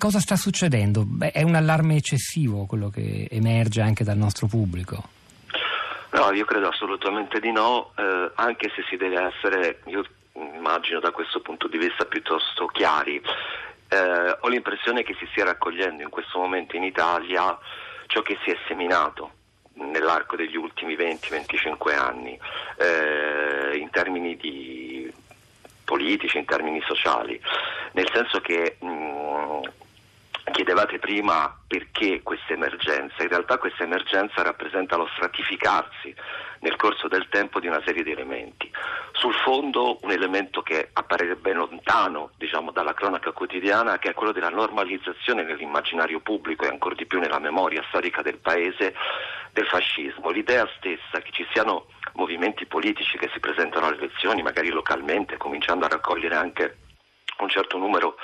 cosa sta succedendo? Beh, è un allarme eccessivo quello che emerge anche dal nostro pubblico. No, io credo assolutamente di no, eh, anche se si deve essere, io immagino da questo punto di vista piuttosto chiari. Eh, ho l'impressione che si stia raccogliendo in questo momento in Italia ciò che si è seminato nell'arco degli ultimi 20-25 anni eh, in termini politici, in termini sociali, nel senso che mh, chiedevate prima perché questa emergenza, in realtà questa emergenza rappresenta lo stratificarsi nel corso del tempo di una serie di elementi. Sul fondo un elemento che apparirebbe lontano diciamo, dalla cronaca quotidiana che è quello della normalizzazione nell'immaginario pubblico e ancora di più nella memoria storica del Paese del fascismo. L'idea stessa che ci siano movimenti politici che si presentano alle elezioni, magari localmente, cominciando a raccogliere anche un certo numero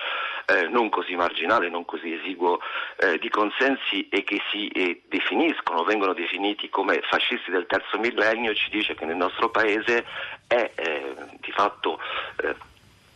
eh, non così marginale, non così esiguo eh, di consensi e che si eh, definiscono, vengono definiti come fascisti del terzo millennio, ci dice che nel nostro paese è eh, di fatto eh,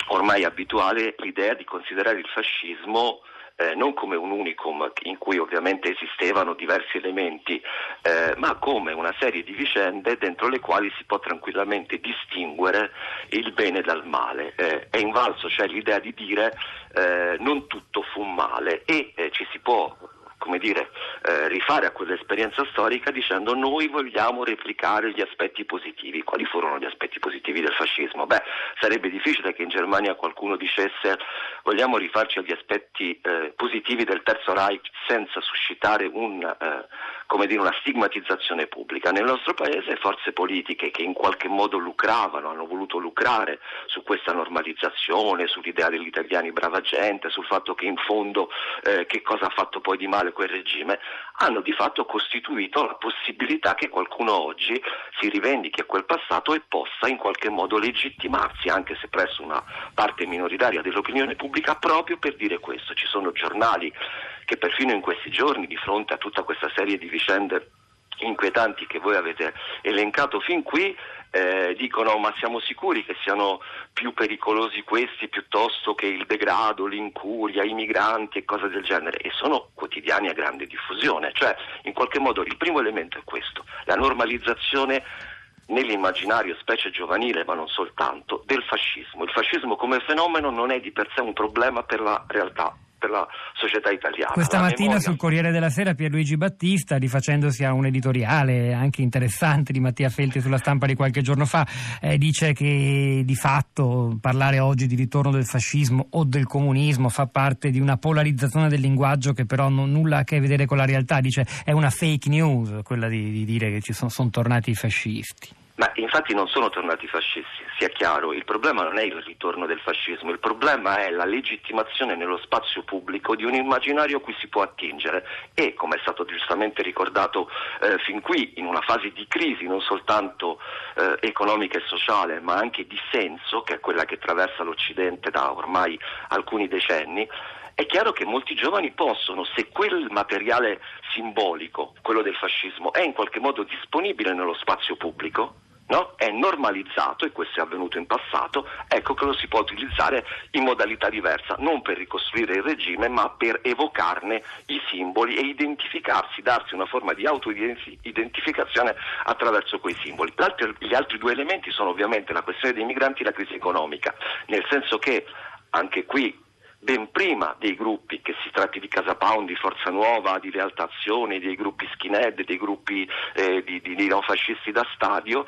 ormai abituale l'idea di considerare il fascismo eh, non come un unicum in cui ovviamente esistevano diversi elementi, eh, ma come una serie di vicende dentro le quali si può tranquillamente distinguere il bene dal male. Eh, è invalso cioè l'idea di dire eh, non tutto fu male e eh, ci si può come dire, eh, rifare a quell'esperienza storica dicendo noi vogliamo replicare gli aspetti positivi. Quali furono gli aspetti positivi del fascismo? Beh, sarebbe difficile che in Germania qualcuno dicesse vogliamo rifarci agli aspetti eh, positivi del Terzo Reich senza suscitare un, eh, dire, una stigmatizzazione pubblica. Nel nostro paese forze politiche che in qualche modo lucravano, hanno voluto lucrare su questa normalizzazione, sull'idea degli italiani brava gente, sul fatto che in fondo eh, che cosa ha fatto poi di male quel regime, hanno di fatto costituito la possibilità che qualcuno oggi si rivendichi a quel passato e possa in qualche modo legittimarsi, anche se presso una parte minoritaria dell'opinione pubblica, proprio per dire questo. Ci sono giornali che perfino in questi giorni, di fronte a tutta questa serie di vicende inquietanti che voi avete elencato fin qui, eh, dicono ma siamo sicuri che siano più pericolosi questi piuttosto che il degrado, l'incuria, i migranti e cose del genere? E sono quotidiani a grande diffusione, cioè in qualche modo il primo elemento è questo, la normalizzazione nell'immaginario, specie giovanile ma non soltanto, del fascismo. Il fascismo come fenomeno non è di per sé un problema per la realtà per la società italiana. Questa la mattina memoria... sul Corriere della Sera Pierluigi Battista, rifacendosi a un editoriale anche interessante di Mattia Felti sulla stampa di qualche giorno fa, eh, dice che di fatto parlare oggi di ritorno del fascismo o del comunismo fa parte di una polarizzazione del linguaggio che però non nulla a che vedere con la realtà, dice è una fake news quella di, di dire che ci sono, sono tornati i fascisti. Ma infatti non sono tornati fascisti, sia chiaro, il problema non è il ritorno del fascismo, il problema è la legittimazione nello spazio pubblico di un immaginario a cui si può attingere. E, come è stato giustamente ricordato eh, fin qui, in una fase di crisi non soltanto eh, economica e sociale, ma anche di senso, che è quella che attraversa l'Occidente da ormai alcuni decenni, è chiaro che molti giovani possono, se quel materiale simbolico, quello del fascismo, è in qualche modo disponibile nello spazio pubblico, no? è normalizzato, e questo è avvenuto in passato, ecco che lo si può utilizzare in modalità diversa, non per ricostruire il regime, ma per evocarne i simboli e identificarsi, darsi una forma di autoidentificazione attraverso quei simboli. Gli altri due elementi sono ovviamente la questione dei migranti e la crisi economica, nel senso che anche qui ben prima dei gruppi, che si tratti di Casa Pound, di Forza Nuova, di Realtà Azione, dei gruppi skinhead, dei gruppi eh, di, di, di neofascisti da stadio,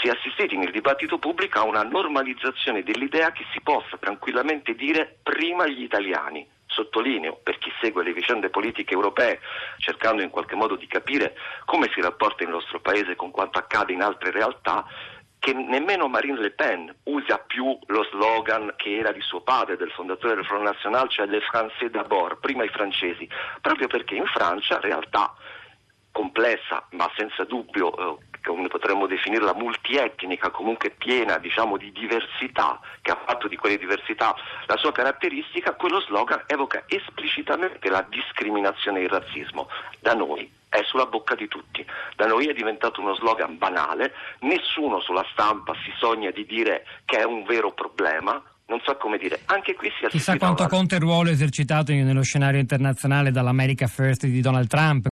si è assistiti nel dibattito pubblico a una normalizzazione dell'idea che si possa tranquillamente dire prima gli italiani. Sottolineo, per chi segue le vicende politiche europee, cercando in qualche modo di capire come si rapporta il nostro Paese con quanto accade in altre realtà, che nemmeno Marine Le Pen usa più lo slogan che era di suo padre, del fondatore del Front National, cioè le Français d'abord, prima i francesi, proprio perché in Francia, realtà complessa ma senza dubbio eh, come potremmo definirla multietnica, comunque piena diciamo, di diversità, che ha fatto di quelle diversità la sua caratteristica, quello slogan evoca esplicitamente la discriminazione e il razzismo. Da noi è sulla bocca di tutti. Da noi è diventato uno slogan banale, nessuno sulla stampa si sogna di dire che è un vero problema, non so come dire, anche qui si Chissà quanto conta il ruolo esercitato nello scenario internazionale dall'America First di Donald Trump,